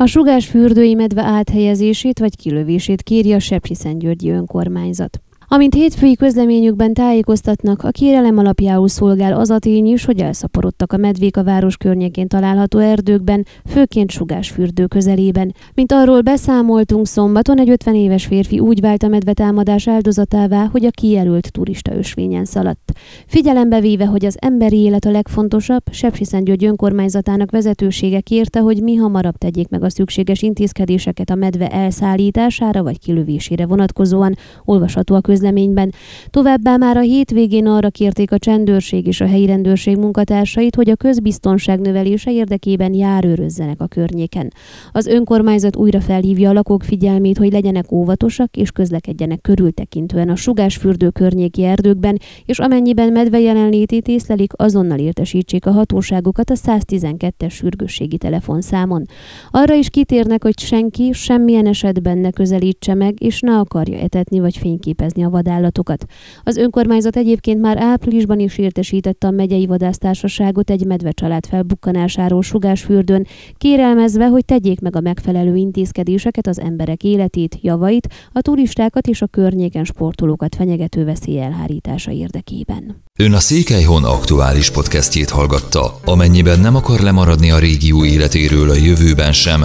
A sugásfürdői medve áthelyezését vagy kilövését kéri a Sepsiszentgyörgyi önkormányzat. Amint hétfői közleményükben tájékoztatnak, a kérelem alapjául szolgál az a tény is, hogy elszaporodtak a medvék a város környékén található erdőkben, főként sugásfürdő közelében. Mint arról beszámoltunk, szombaton egy 50 éves férfi úgy vált a medvetámadás áldozatává, hogy a kijelölt turista ösvényen szaladt. Figyelembe véve, hogy az emberi élet a legfontosabb, Sepsiszentgyörgy önkormányzatának vezetősége kérte, hogy mi hamarabb tegyék meg a szükséges intézkedéseket a medve elszállítására vagy kilövésére vonatkozóan, olvasható a köz közleményben. Továbbá már a hétvégén arra kérték a csendőrség és a helyi rendőrség munkatársait, hogy a közbiztonság növelése érdekében járőrözzenek a környéken. Az önkormányzat újra felhívja a lakók figyelmét, hogy legyenek óvatosak és közlekedjenek körültekintően a sugásfürdő környéki erdőkben, és amennyiben medve jelenlétét észlelik, azonnal értesítsék a hatóságokat a 112-es sürgősségi telefonszámon. Arra is kitérnek, hogy senki semmilyen esetben ne közelítse meg, és ne akarja etetni vagy fényképezni vadállatokat. Az önkormányzat egyébként már áprilisban is értesítette a megyei vadásztársaságot egy medvecsalád felbukkanásáról Sugásfürdőn, kérelmezve, hogy tegyék meg a megfelelő intézkedéseket az emberek életét, javait, a turistákat és a környéken sportolókat fenyegető veszély elhárítása érdekében. Ön a Székelyhon aktuális podcastjét hallgatta. Amennyiben nem akar lemaradni a régió életéről a jövőben sem,